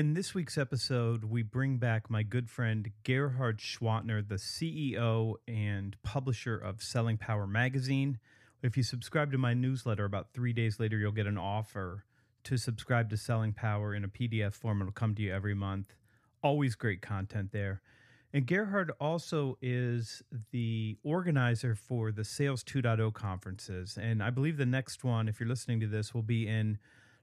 In this week's episode, we bring back my good friend Gerhard Gschwandtner, the CEO and publisher of Selling Power magazine. If you subscribe to my newsletter, about three days later, you'll get an offer to subscribe to Selling Power in a PDF form. It'll come to you every month. Always great content there. And Gerhard also is the organizer for the Sales 2.0 conferences. And I believe the next one, if you're listening to this, will be in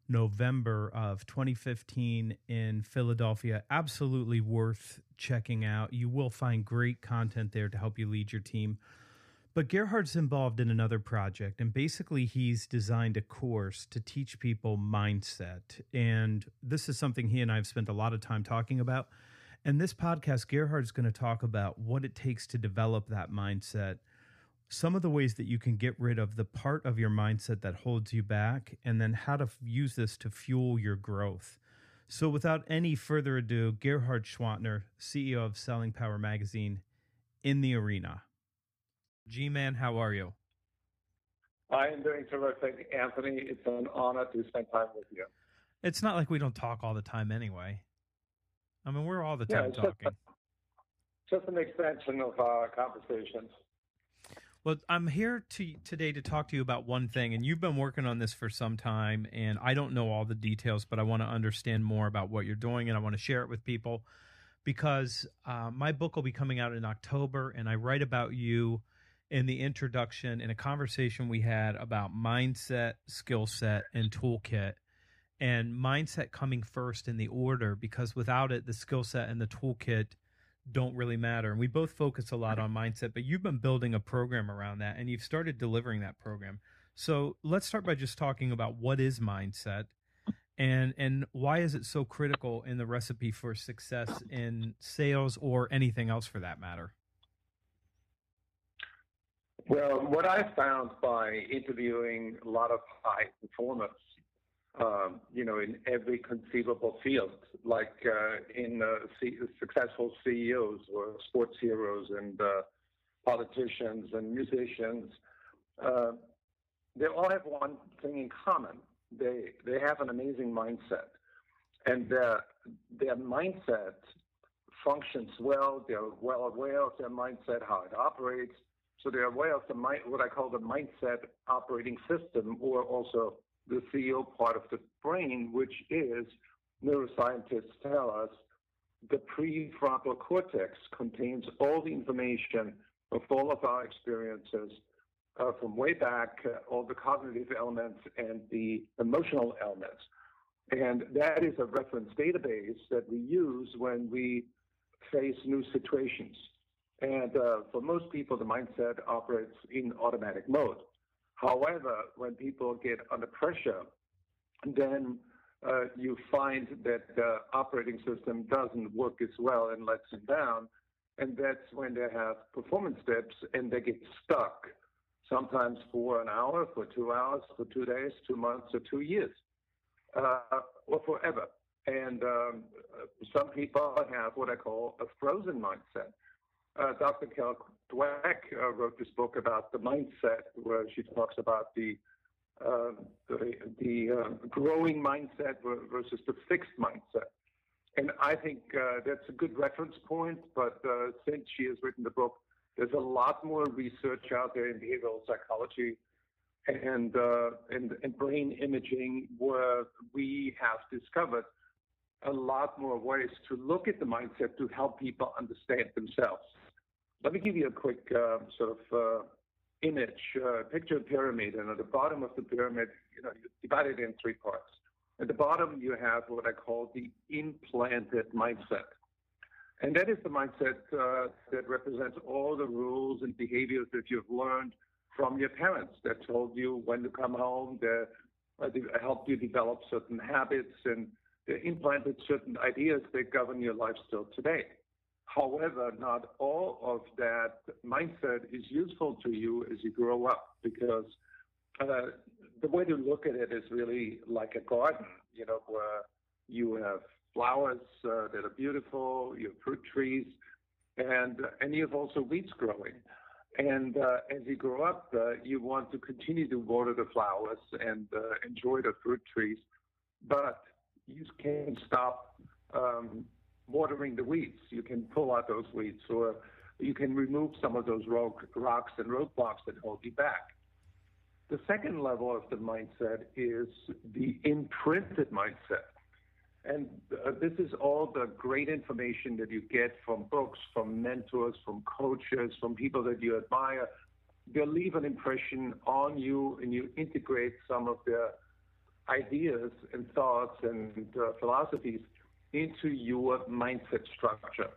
November of 2015 in Philadelphia. Absolutely worth checking out. You will find great content there to help you lead your team. But Gerhard's involved in another project, and basically, he's designed a course to teach people mindset. And this is something he and I have spent a lot of time talking about. And this podcast, Gerhard's going to talk about what it takes to develop that mindset, some of the ways that you can get rid of the part of your mindset that holds you back, and then how to f- use this to fuel your growth. So, without any further ado, Gerhard Gschwandtner, CEO of Selling Power Magazine, in the arena. G Man, how are you? I am doing terrific, Anthony. It's an honor to spend time with you. It's not like we don't talk all the time anyway. I mean, we're all the Yeah, time it's just- talking. Just an extension of our conversations. Well, I'm here to today to talk to you about one thing, and you've been working on this for some time, and I don't know all the details, but I want to understand more about what you're doing, and I want to share it with people because uh, my book will be coming out in October, and I write about you in the introduction in a conversation we had about mindset, skill set, and toolkit. And mindset coming first in the order because without it, the skill set and the toolkit don't really matter. And we both focus a lot on mindset, but you've been building a program around that and you've started delivering that program. So let's start by just talking about what is mindset and and why is it so critical in the recipe for success in sales or anything else for that matter. Well, what I found by interviewing a lot of high performers, um, you know, in every conceivable field, like uh, in uh, C- successful CEOs or sports heroes and uh, politicians and musicians, uh, they all have one thing in common. They they have an amazing mindset, and their their mindset functions well. They're well aware of their mindset, how it operates. So they're aware of the what I call the mindset operating system, or also the CEO part of the brain, which is neuroscientists tell us the prefrontal cortex contains all the information of all of our experiences uh, from way back, uh, all the cognitive elements and the emotional elements. And that is a reference database that we use when we face new situations. And uh, for most people, the mindset operates in automatic mode. However, when people get under pressure, then uh, you find that the operating system doesn't work as well and lets them down. And that's when they have performance dips and they get stuck, sometimes for an hour, for two hours, for two days, two months, or two years, uh, or forever. And um, some people have what I call a frozen mindset. Uh, Dr. Carol Dweck uh, wrote this book about the mindset, where she talks about the uh, the, the uh, growing mindset versus the fixed mindset. And I think uh, that's a good reference point. But uh, since she has written the book, there's a lot more research out there in behavioral psychology and and, and brain imaging, where we have discovered a lot more ways to look at the mindset to help people understand themselves. Let me give you a quick uh, sort of uh, image. Uh, picture a pyramid, and at the bottom of the pyramid, you know, you divide it in three parts. At the bottom, you have what I call the implanted mindset. And that is the mindset uh, that represents all the rules and behaviors that you've learned from your parents that told you when to come home, that uh, helped you develop certain habits and they implanted certain ideas that govern your life still today. However, not all of that mindset is useful to you as you grow up because uh, the way to look at it is really like a garden, you know, where you have flowers uh, that are beautiful, you have fruit trees, and and you have also weeds growing. And uh, as you grow up, uh, you want to continue to water the flowers and uh, enjoy the fruit trees, but you can't stop um, watering the weeds. You can pull out those weeds, or you can remove some of those rock, rocks and roadblocks that hold you back. The second level of the mindset is the imprinted mindset. And uh, this is all the great information that you get from books, from mentors, from coaches, from people that you admire. They leave an impression on you and you integrate some of their ideas and thoughts and uh, philosophies into your mindset structure.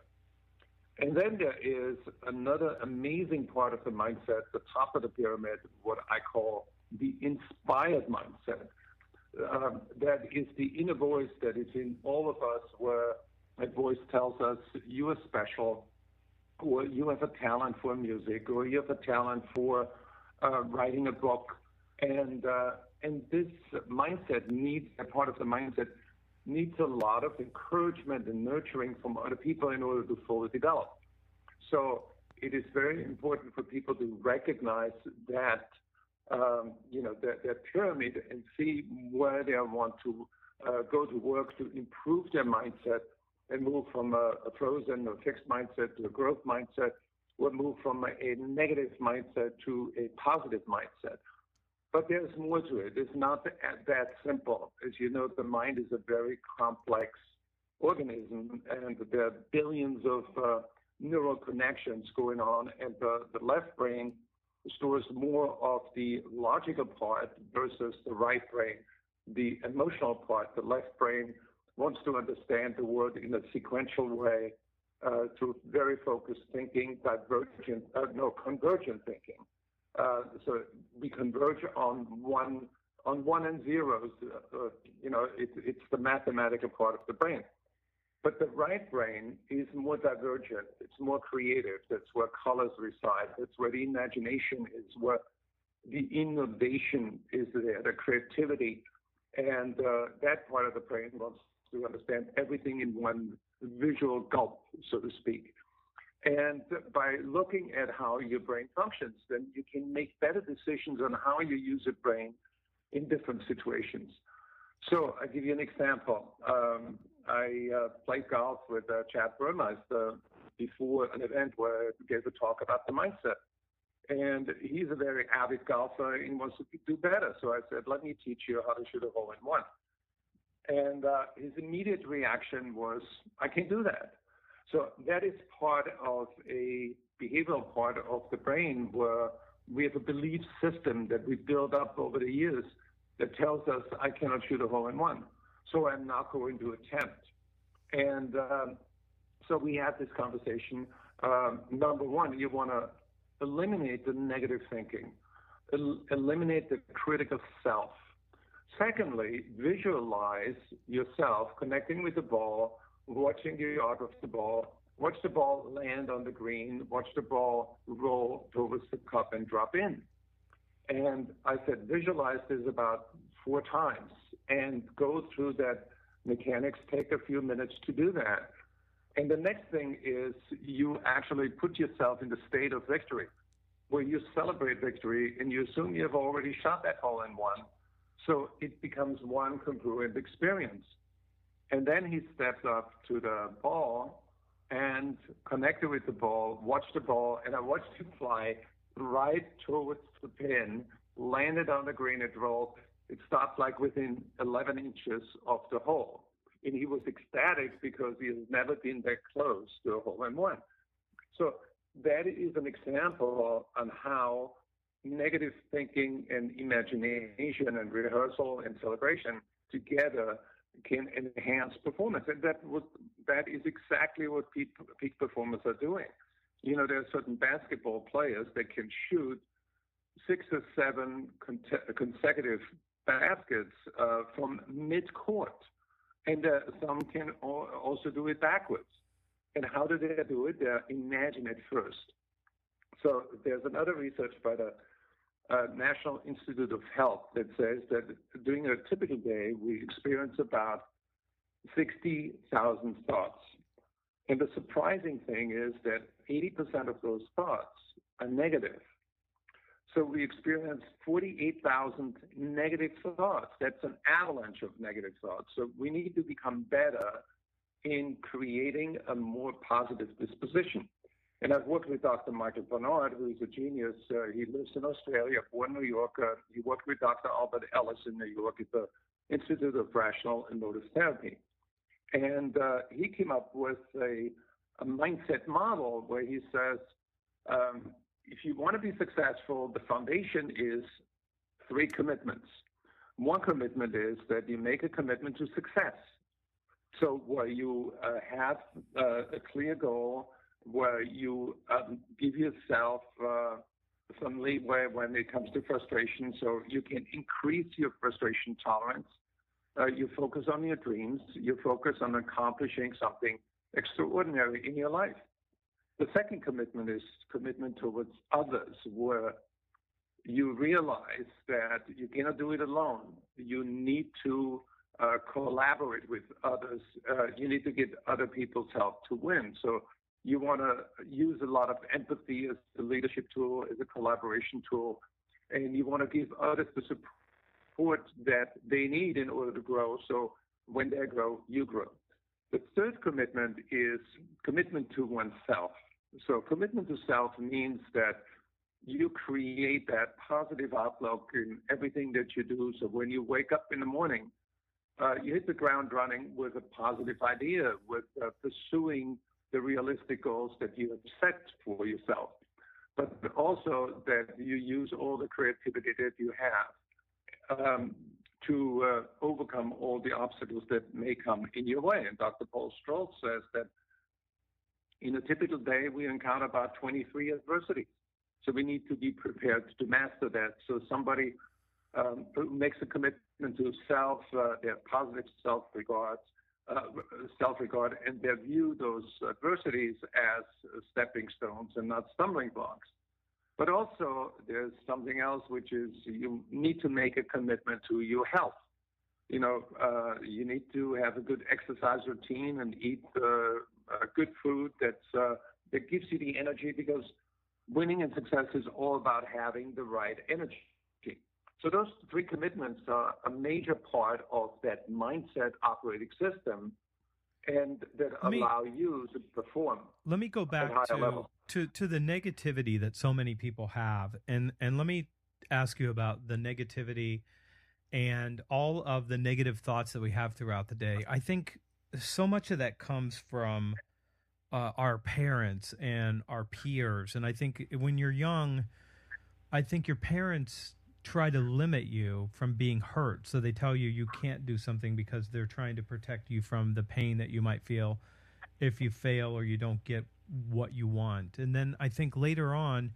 And then there is another amazing part of the mindset, the top of the pyramid, what I call the inspired mindset. Um, that is the inner voice that is in all of us, where that voice tells us you are special, or you have a talent for music, or you have a talent for uh, writing a book, and uh, and this mindset needs a part of the mindset needs a lot of encouragement and nurturing from other people in order to fully develop. So it is very important for people to recognize that, um, you know, their pyramid and see where they want to uh, go to work to improve their mindset and move from a, a frozen or fixed mindset to a growth mindset, or move from a, a negative mindset to a positive mindset. But there's more to it. It's not that simple. As you know, the mind is a very complex organism, and there are billions of uh, neural connections going on, and the, the left brain stores more of the logical part versus the right brain, the emotional part. The left brain wants to understand the world in a sequential way uh, through very focused thinking, divergent, uh, no, convergent thinking. So we converge on one on one and zeros. Uh, you know, it's it's the mathematical part of the brain. But the right brain is more divergent. It's more creative. That's where colors reside. That's where the imagination is. Where the innovation is there. The creativity, and uh, that part of the brain wants to understand everything in one visual gulp, so to speak. And by looking at how your brain functions, then you can make better decisions on how you use your brain in different situations. So I'll give you an example. Um, I uh, played golf with uh, Chad Burmeister before an event where I gave a talk about the mindset. And he's a very avid golfer and wants to do better. So I said, let me teach you how to shoot a hole in one. And uh, his immediate reaction was, I can't do that. So that is part of a behavioral part of the brain where we have a belief system that we build up over the years that tells us I cannot shoot a hole in one. So I'm not going to attempt. And um, so we had this conversation. Um, number one, you want to eliminate the negative thinking, el- eliminate the critical self. Secondly, visualize yourself connecting with the ball watching the art of the ball, watch the ball land on the green, watch the ball roll towards the cup and drop in. And I said, visualize this about four times and go through that mechanics, take a few minutes to do that. And the next thing is you actually put yourself in the state of victory where you celebrate victory and you assume you have already shot that hole in one. So it becomes one congruent experience. And then he stepped up to the ball and connected with the ball, watched the ball, and I watched him fly right towards the pin, landed on the green, it rolled. It stopped like within 11 inches of the hole. And he was ecstatic because he has never been that close to a hole in one. So that is an example on how negative thinking and imagination and rehearsal and celebration together can enhance performance. And that was that is exactly what peak, peak performers are doing. You know, there are certain basketball players that can shoot six or seven con- consecutive baskets uh, from mid-court, and uh, some can al- also do it backwards. And how do they do it? They imagine it first. So there's another research by the uh, National Institute of Health that says that during a typical day, we experience about 60,000 thoughts. And the surprising thing is that 80% of those thoughts are negative. So we experience 48,000 negative thoughts. That's an avalanche of negative thoughts. So we need to become better in creating a more positive disposition. And I've worked with Dr. Michael Bernard, who is a genius. Uh, he lives in Australia, born New York. Uh, he worked with Dr. Albert Ellis in New York at the Institute of Rational Emotive Therapy. And uh, he came up with a, a mindset model where he says, um, if you want to be successful, the foundation is three commitments. One commitment is that you make a commitment to success. So where you uh, have uh, a clear goal, where you um, give yourself uh, some leeway when it comes to frustration, so you can increase your frustration tolerance. Uh, you focus on your dreams. You focus on accomplishing something extraordinary in your life. The second commitment is commitment towards others, where you realize that you cannot do it alone. You need to uh, collaborate with others. Uh, you need to get other people's help to win. So you want to use a lot of empathy as a leadership tool, as a collaboration tool, and you want to give others the support that they need in order to grow. So when they grow, you grow. The third commitment is commitment to oneself. So commitment to self means that you create that positive outlook in everything that you do. So when you wake up in the morning, uh, you hit the ground running with a positive idea, with uh, pursuing the realistic goals that you have set for yourself, but also that you use all the creativity that you have um, to uh, overcome all the obstacles that may come in your way. And Dr. Paul Stoltz says that in a typical day, we encounter about 23 adversities. So we need to be prepared to master that. So somebody um, who makes a commitment to self, uh, their positive self-regard, uh, self-regard, and they view those adversities as stepping stones and not stumbling blocks. But also, there's something else, which is you need to make a commitment to your health. You know, uh, you need to have a good exercise routine and eat uh, good food that's uh, that gives you the energy because winning and success is all about having the right energy. So those three commitments are a major part of that mindset operating system and that Let me- allow you to perform. let me go back to, level. to to the negativity that so many people have and and let me ask you about the negativity and all of the negative thoughts that we have throughout the day i think so much of that comes from uh, our parents and our peers and i think when you're young i think your parents try to limit you from being hurt so they tell you you can't do something because they're trying to protect you from the pain that you might feel if you fail or you don't get what you want. And then I think later on,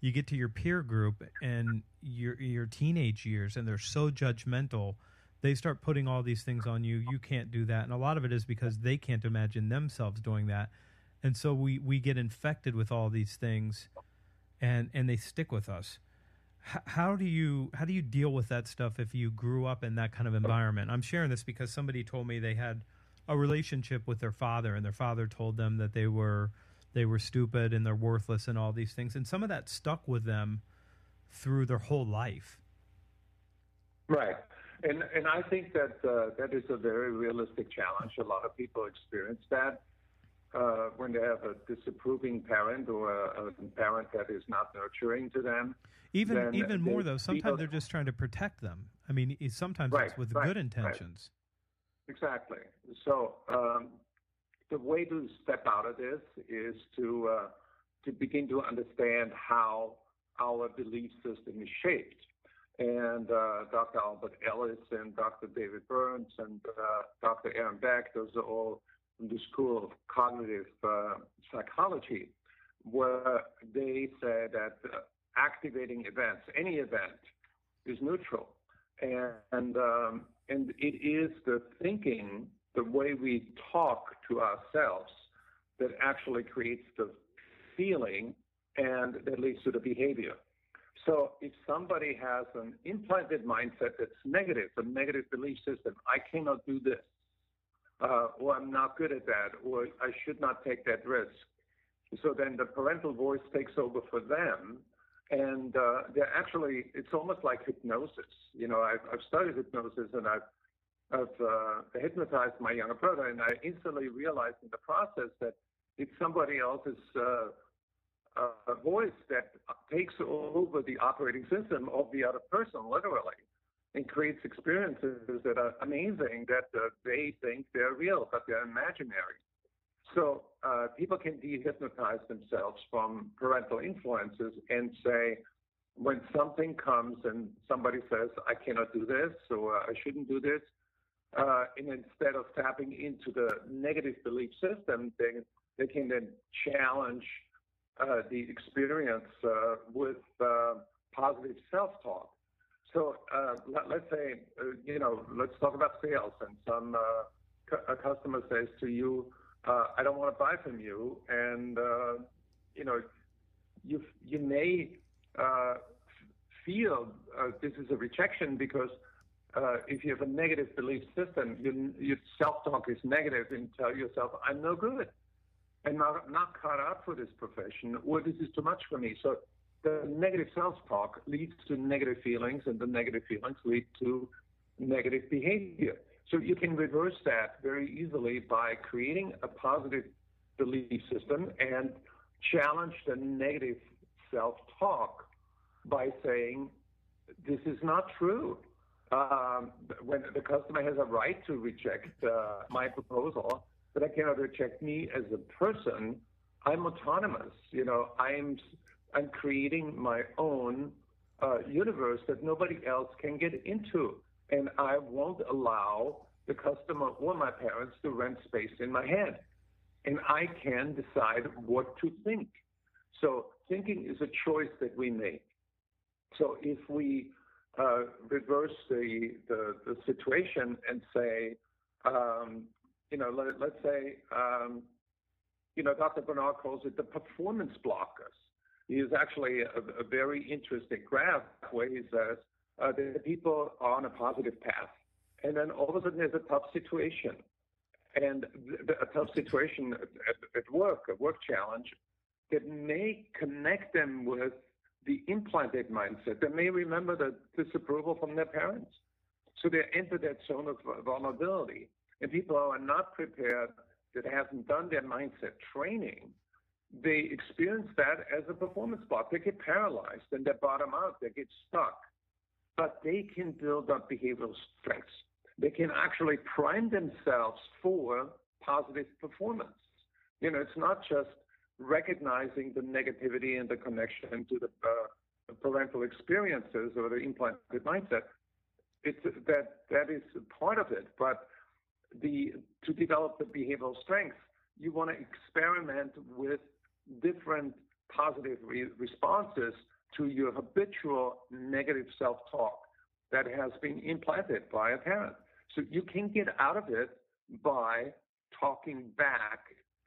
you get to your peer group and your your teenage years, and they're so judgmental. They start putting all these things on you. You can't do that, and a lot of it is because they can't imagine themselves doing that, and so we we get infected with all these things, and and they stick with us. How do you how do you deal with that stuff if you grew up in that kind of environment? I'm sharing this because somebody told me they had a relationship with their father and their father told them that they were they were stupid and they're worthless and all these things and some of that stuck with them through their whole life Right. And and I think that uh, that is a very realistic challenge. A lot of people experience that uh, when they have a disapproving parent or a, a parent that is not nurturing to them. even even more though sometimes they're just trying to protect them i mean sometimes Right, it's with right, good right. intentions Exactly. So um, the way to step out of this is to uh, to begin to understand how our belief system is shaped. And uh, Dr. Albert Ellis and Dr. David Burns and uh, Dr. Aaron Beck, those are all the School of Cognitive uh, Psychology, where they said that uh, activating events, any event, is neutral. And, and, um, and it is the thinking, the way we talk to ourselves, that actually creates the feeling and that leads to the behavior. So if somebody has an implanted mindset that's negative, a negative belief system, I cannot do this, uh, or I'm not good at that, or I should not take that risk. So then the parental voice takes over for them, and uh, they're actually, it's almost like hypnosis. You know, I've, I've studied hypnosis and I've, I've uh, hypnotized my younger brother, and I instantly realized in the process that it's somebody else's uh, uh, voice that takes over the operating system of the other person, literally, and creates experiences that are amazing that uh, they think they're real, but they're imaginary. So uh, people can dehypnotize themselves from parental influences and say, when something comes and somebody says, I cannot do this or I shouldn't do this, uh, and instead of tapping into the negative belief system, they, they can then challenge uh, the experience uh, with uh, positive self-talk. So uh, let, us say, uh, you know, let's talk about sales, and some uh, a customer says to you, "I don't want to buy from you," and you know, you you may feel this is a rejection because uh, if you have a negative belief system, you, your self-talk is negative and tell yourself, I'm no good. I'm not, not cut out for this profession, or this is too much for me. So the negative self-talk leads to negative feelings, and the negative feelings lead to negative behavior. So you can reverse that very easily by creating a positive belief system and challenge the negative self-talk by saying, this is not true um, when the customer has a right to reject uh, my proposal, but I cannot reject me as a person. I'm autonomous. You know, I'm I'm creating my own uh, universe that nobody else can get into, and I won't allow the customer or my parents to rent space in my head, and I can decide what to think. So thinking is a choice that we make. So if we uh, reverse the, the, the situation and say, um, you know, let, us say, um, you know, Dr. Bernard calls it the performance blockers. Is actually a, a very interesting graph where he says uh, that people are on a positive path, and then all of a sudden there's a tough situation, and the, a tough situation at, at work, a work challenge, that may connect them with the implanted mindset. They may remember the disapproval from their parents. So they enter that zone of vulnerability. And people who are not prepared, that haven't done their mindset training, they experience that as a performance block. They get paralyzed and they bottom out, they get stuck. But they can build up behavioral strengths. They can actually prime themselves for positive performance. You know, it's not just recognizing the negativity and the connection to the uh, parental experiences or the implanted mindset. It's that that is part of it, but the to develop the behavioral strengths, you want to experiment with different positive re- responses to your habitual negative self-talk that has been implanted by a parent. So you can get out of it by talking back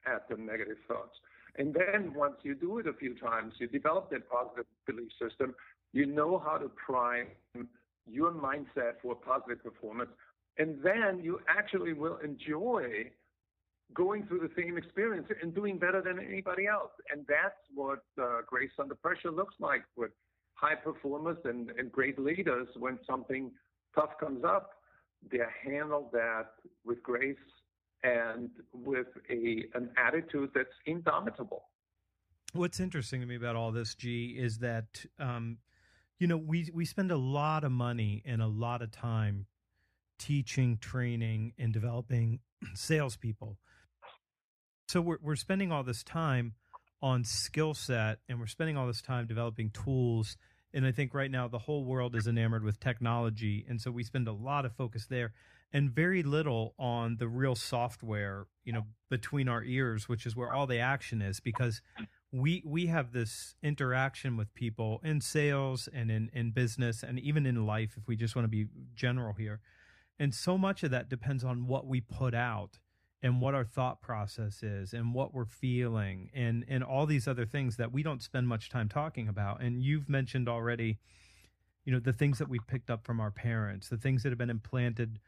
at the negative thoughts. And then once you do it a few times, you develop that positive belief system. You know how to prime your mindset for positive performance. And then you actually will enjoy going through the same experience and doing better than anybody else. And that's what uh, Grace Under Pressure looks like with high performers and, and great leaders when something tough comes up. They handle that with grace and with a an attitude that's indomitable. What's interesting to me about all this, G, is that um, you know we we spend a lot of money and a lot of time teaching, training, and developing salespeople. So we're we're spending all this time on skill set, and we're spending all this time developing tools. And I think right now the whole world is enamored with technology, and so we spend a lot of focus there and very little on the real software, you know, between our ears, which is where all the action is, because we we have this interaction with people in sales and in in business and even in life, if we just want to be general here, and so much of that depends on what we put out and what our thought process is and what we're feeling and and all these other things that we don't spend much time talking about. And you've mentioned already you know the things that we picked up from our parents the things that have been implanted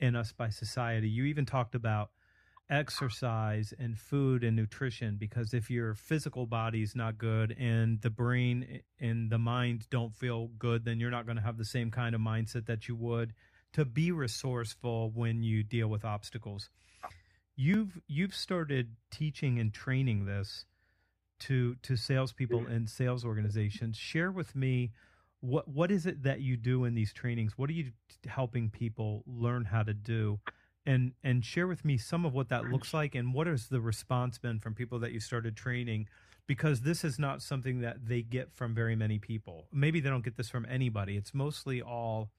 in us by society. You even talked about exercise and food and nutrition because if your physical body's not good and the brain and the mind don't feel good then you're not going to have the same kind of mindset that you would to be resourceful when you deal with obstacles you've you've started teaching and training this to to salespeople mm-hmm. and sales organizations. Share with me what what is it that you do in these trainings? What are you helping people learn how to do? And and share with me some of what that looks like and what has the response been from people that you started training because this is not something that they get from very many people. Maybe they don't get this from anybody. It's mostly all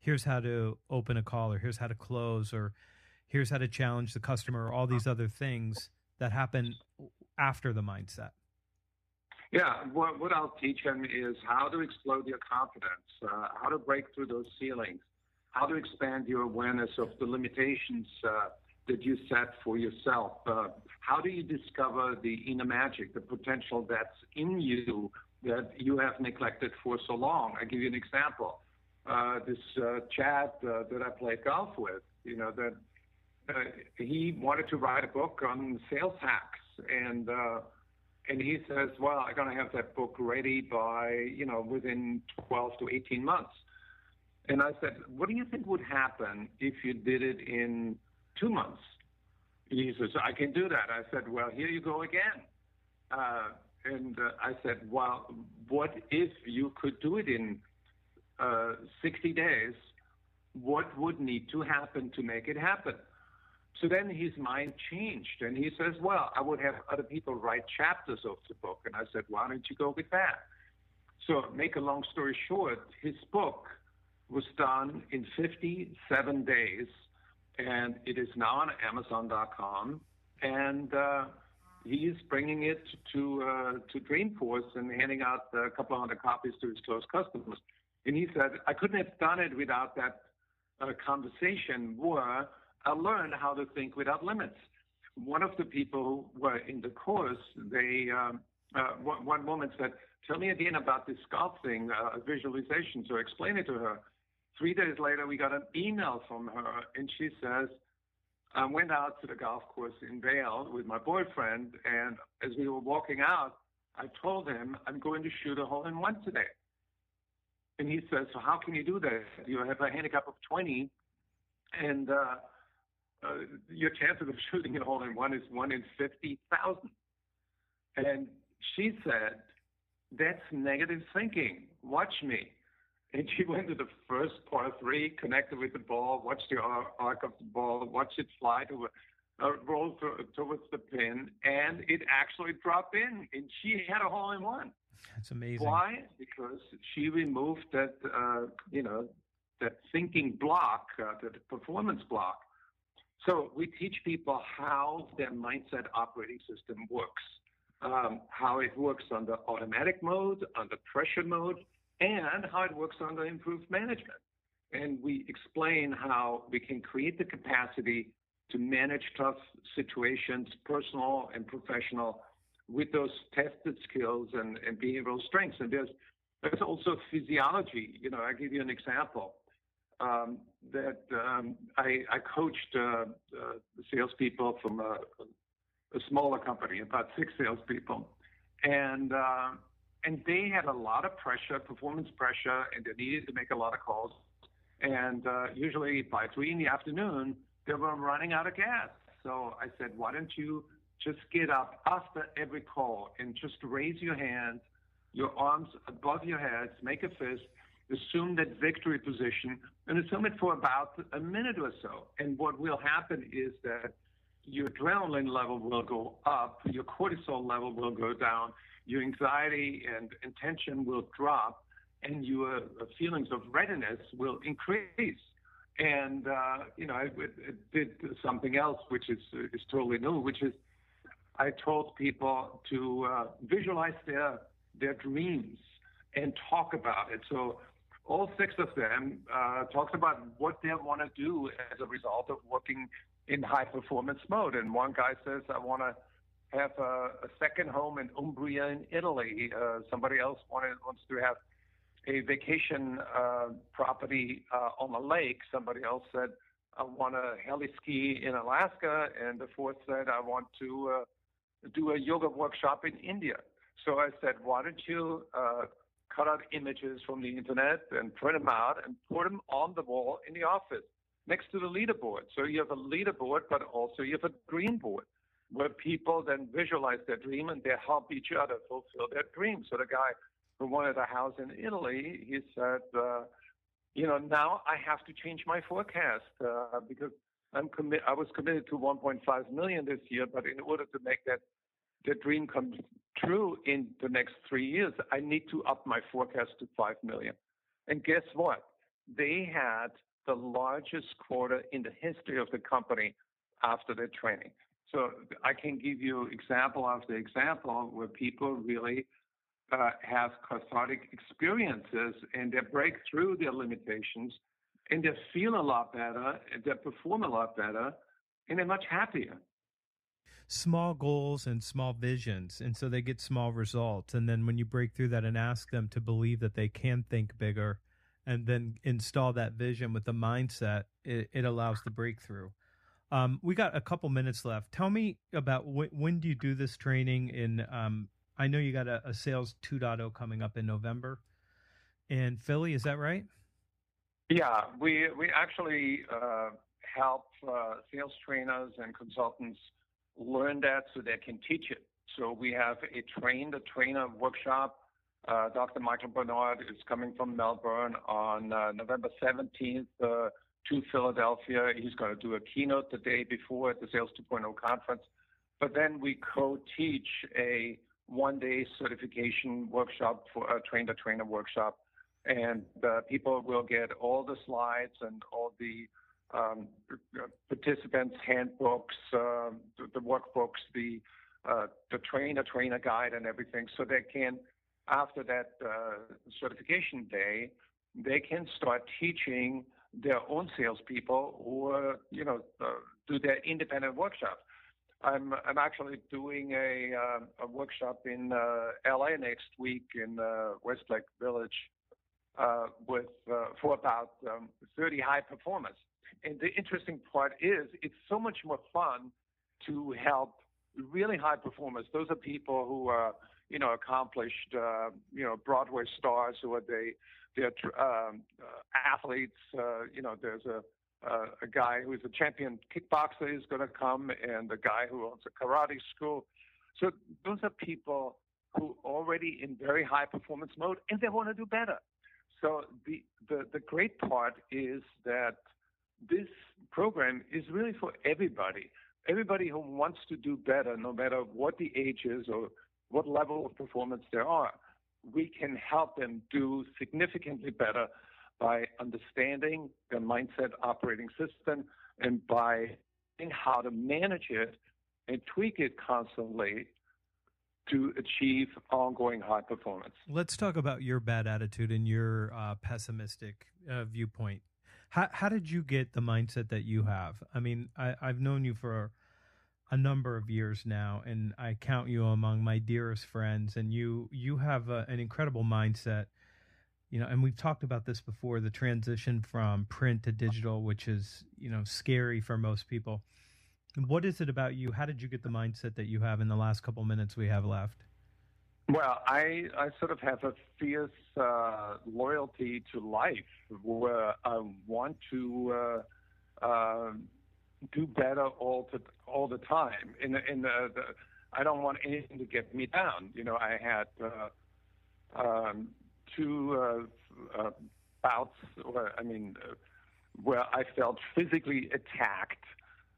here's how to open a call or here's how to close or here's how to challenge the customer or all these other things that happen after the mindset Yeah, what, what I'll teach them is how to explode your confidence, uh, how to break through those ceilings, how to expand your awareness of the limitations uh, that you set for yourself. Uh, how do you discover the inner magic, the potential that's in you that you have neglected for so long? I give you an example. Uh, this uh, Chad uh, that I played golf with, you know, that he wanted to write a book on sales hacks, and uh, and he says, "Well, I'm to have that book ready by you know within 12 to 18 months." And I said, "What do you think would happen if you did it in two months?" He says, "I can do that." I said, "Well, here you go again." Uh, and uh, I said, "Well, what if you could do it in uh, 60 days? What would need to happen to make it happen?" So then his mind changed and he says, Well, I would have other people write chapters of the book. And I said, Why don't you go with that? So, make a long story short, his book was done in 57 days and it is now on Amazon.com. And uh, he is bringing it to, uh, to Dreamforce and handing out a couple hundred copies to his close customers. And he said, I couldn't have done it without that uh, conversation where I learned how to think without limits. One of the people who were in the course, they um, uh, one, woman said, "Tell me again about this golf thing, uh, visualization." So I explained it to her. Three days later, we got an email from her, and she says, "I went out to the golf course in Vail with my boyfriend, and as we were walking out, I told him I'm going to shoot a hole in one today." And he says, "So how can you do that? You have a handicap of 20, and uh, uh, your chances of shooting a hole in one is one in 50,000. And she said, That's negative thinking. Watch me. And she went to the first par three, connected with the ball, watched the arc of the ball, watched it fly to uh, roll to, towards the pin, and it actually dropped in, and she had a hole in one. that's amazing Why? Because she removed that, uh, you know, that thinking block, uh, that performance block. So we teach people how their mindset operating system works, um, how it works under automatic mode, under pressure mode, and how it works under improved management. And we explain how we can create the capacity to manage tough situations, personal and professional, with those tested skills and, and behavioral strengths. And there's there's also physiology. You know, I give you an example. Um, that um, I, I coached uh, uh, salespeople from a, a smaller company, about six salespeople, and uh, and they had a lot of pressure, performance pressure, and they needed to make a lot of calls. And uh, usually by three in the afternoon, they were running out of gas. So I said, why don't you just get up after every call and just raise your hands, your arms above your heads, make a fist, assume that victory position, and assume it for about a minute or so. And what will happen is that your adrenaline level will go up, your cortisol level will go down, your anxiety and intention will drop, and your uh, feelings of readiness will increase. And uh, you know, I, I did something else, which is is totally new, which is I told people to uh, visualize their their dreams and talk about it. So all six of them uh, talked about what they want to do as a result of working in high performance mode. And one guy says, I want to have a, a second home in Umbria in Italy. Uh, somebody else wanted, wants to have a vacation uh, property uh, on a lake. Somebody else said, I want to heli ski in Alaska. And the fourth said, I want to uh, do a yoga workshop in India. So I said, why don't you uh, cut out images from the internet and print them out and put them on the wall in the office next to the leaderboard. So you have a leaderboard, but also you have a dream board where people then visualize their dream and they help each other fulfill their dream. So the guy who wanted a house in Italy, he said, uh, you know, now I have to change my forecast uh, because I'm commi- I was committed to 1.5 million this year, but in order to make that the dream comes true in the next three years, I need to up my forecast to 5 million. And guess what? They had the largest quarter in the history of the company after their training. So I can give you example after example where people really uh, have cathartic experiences and they break through their limitations and they feel a lot better they perform a lot better and they're much happier. Small goals and small visions. And so they get small results. And then when you break through that and ask them to believe that they can think bigger and then install that vision with the mindset, it, it allows the breakthrough. Um, we got a couple minutes left. Tell me about wh- when do you do this training? In um, I know you got a, a sales 2.0 coming up in November in Philly. Is that right? Yeah, we we actually uh, help uh, sales trainers and consultants learn that so they can teach it. So we have a train the trainer workshop. Uh, Dr. Michael Bernard is coming from Melbourne on uh, November 17th uh, to Philadelphia. He's going to do a keynote the day before at the Sales 2.0 conference. But then we co-teach a one-day certification workshop for a train-the-trainer workshop, and uh, people will get all the slides and all the um, participants' handbooks, uh, the, the workbooks, the uh, the trainer-trainer guide, and everything, so they can, after that uh, certification day, they can start teaching their own salespeople or you know uh, do their independent workshops. I'm I'm actually doing a uh, a workshop in uh, LA next week in uh, Westlake Village uh, with uh, for about um, 30 high performers. And the interesting part is it's so much more fun to help really high performers. Those are people who are you know accomplished uh, you know Broadway stars who are they they're um, uh, athletes. Uh, you know there's a uh, a guy who is a champion kickboxer is going to come, and a guy who owns a karate school. So those are people who already in very high performance mode, and they want to do better. So the, the the great part is that program is really for everybody. Everybody who wants to do better, no matter what the age is or what level of performance there are, we can help them do significantly better by understanding their mindset operating system and by knowing how to manage it and tweak it constantly to achieve ongoing high performance. Let's talk about your bad attitude and your uh, pessimistic uh, viewpoint. How, how did you get the mindset that you have? I mean, I, I've known you for a number of years now, and I count you among my dearest friends. And you you have a, an incredible mindset you know and we've talked about this before the transition from print to digital which is you know scary for most people what is it about you how did you get the mindset that you have in the last couple minutes we have left Well, I, I sort of have a fierce uh, loyalty to life where I want to uh, uh, do better all to, all the time. In the, in the, the, I don't want anything to get me down. You know, I had uh, um, two uh, uh, bouts, where, I mean, uh, where I felt physically attacked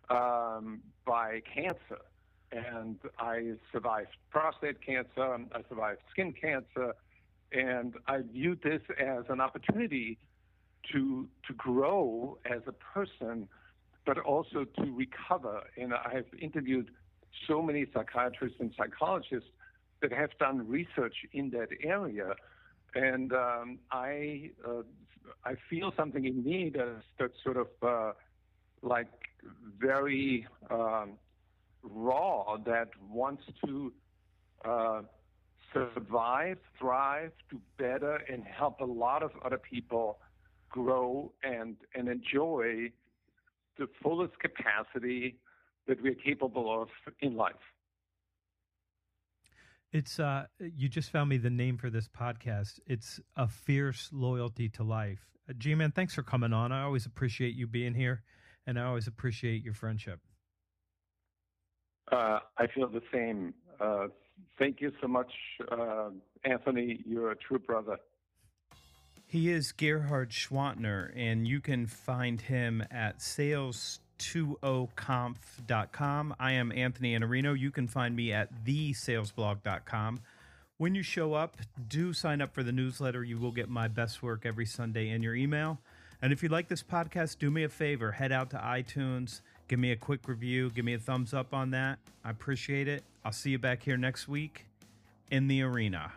um, by cancer. And I survived prostate cancer, I survived skin cancer, and I viewed this as an opportunity to, to grow as a person, but also to recover. And I've interviewed so many psychiatrists and psychologists that have done research in that area. And um, I, uh, I feel something in me that's, that's sort of uh, like very um, raw that wants to uh, survive, thrive, do better, and help a lot of other people grow and, and enjoy the fullest capacity that we're capable of in life. It's uh you just found me the name for this podcast. It's a fierce loyalty to life. Uh, G-Man, thanks for coming on. I always appreciate you being here and I always appreciate your friendship. Uh, I feel the same. Uh, thank you so much, uh, Anthony. You're a true brother. He is Gerhard Gschwandtner, and you can find him at sales20conf.com. I am Anthony Iannarino. You can find me at thesalesblog.com. When you show up, do sign up for the newsletter. You will get my best work every Sunday in your email. And if you like this podcast, do me a favor head out to iTunes, give me a quick review, give me a thumbs up on that. I appreciate it. I'll see you back here next week in the arena.